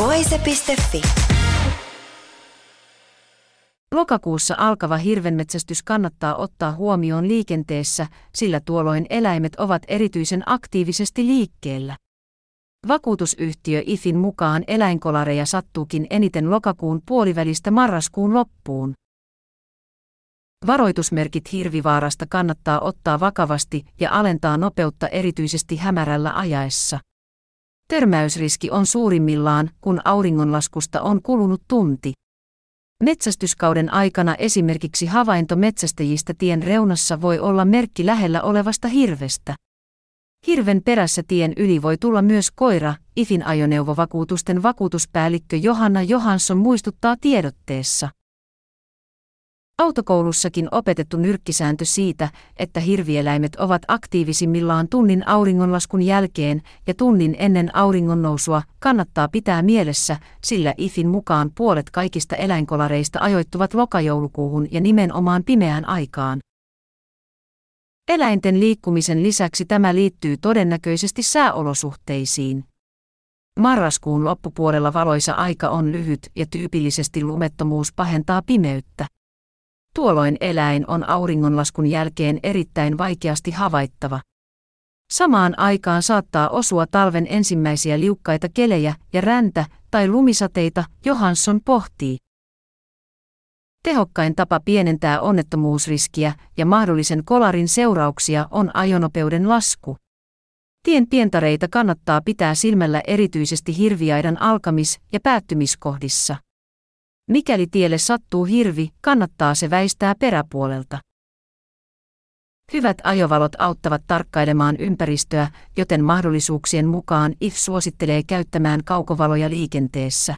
Voise.fi. Lokakuussa alkava hirvenmetsästys kannattaa ottaa huomioon liikenteessä, sillä tuolloin eläimet ovat erityisen aktiivisesti liikkeellä. Vakuutusyhtiö IFin mukaan eläinkolareja sattuukin eniten lokakuun puolivälistä marraskuun loppuun. Varoitusmerkit hirvivaarasta kannattaa ottaa vakavasti ja alentaa nopeutta erityisesti hämärällä ajaessa. Törmäysriski on suurimmillaan, kun auringonlaskusta on kulunut tunti. Metsästyskauden aikana esimerkiksi havainto metsästäjistä tien reunassa voi olla merkki lähellä olevasta hirvestä. Hirven perässä tien yli voi tulla myös koira, IFin ajoneuvovakuutusten vakuutuspäällikkö Johanna Johansson muistuttaa tiedotteessa. Autokoulussakin opetettu nyrkkisääntö siitä, että hirvieläimet ovat aktiivisimmillaan tunnin auringonlaskun jälkeen ja tunnin ennen auringonnousua, kannattaa pitää mielessä, sillä IFin mukaan puolet kaikista eläinkolareista ajoittuvat lokajoulukuuhun ja nimenomaan pimeään aikaan. Eläinten liikkumisen lisäksi tämä liittyy todennäköisesti sääolosuhteisiin. Marraskuun loppupuolella valoisa aika on lyhyt ja tyypillisesti lumettomuus pahentaa pimeyttä. Tuolloin eläin on auringonlaskun jälkeen erittäin vaikeasti havaittava. Samaan aikaan saattaa osua talven ensimmäisiä liukkaita kelejä ja räntä- tai lumisateita, Johansson pohtii. Tehokkain tapa pienentää onnettomuusriskiä ja mahdollisen kolarin seurauksia on ajonopeuden lasku. Tien pientareita kannattaa pitää silmällä erityisesti hirviaidan alkamis- ja päättymiskohdissa. Mikäli tielle sattuu hirvi, kannattaa se väistää peräpuolelta. Hyvät ajovalot auttavat tarkkailemaan ympäristöä, joten mahdollisuuksien mukaan IF suosittelee käyttämään kaukovaloja liikenteessä.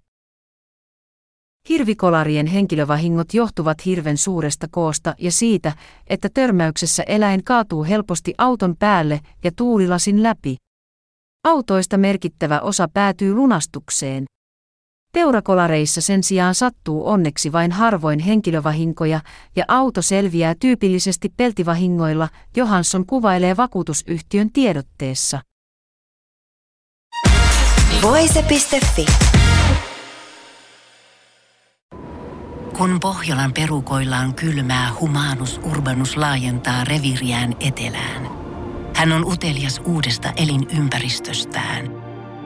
Hirvikolarien henkilövahingot johtuvat hirven suuresta koosta ja siitä, että törmäyksessä eläin kaatuu helposti auton päälle ja tuulilasin läpi. Autoista merkittävä osa päätyy lunastukseen. Teurakolareissa sen sijaan sattuu onneksi vain harvoin henkilövahinkoja ja auto selviää tyypillisesti peltivahingoilla, Johansson kuvailee vakuutusyhtiön tiedotteessa. Voise.fi. Kun Pohjolan perukoillaan kylmää, humanus urbanus laajentaa reviriään etelään. Hän on utelias uudesta elinympäristöstään –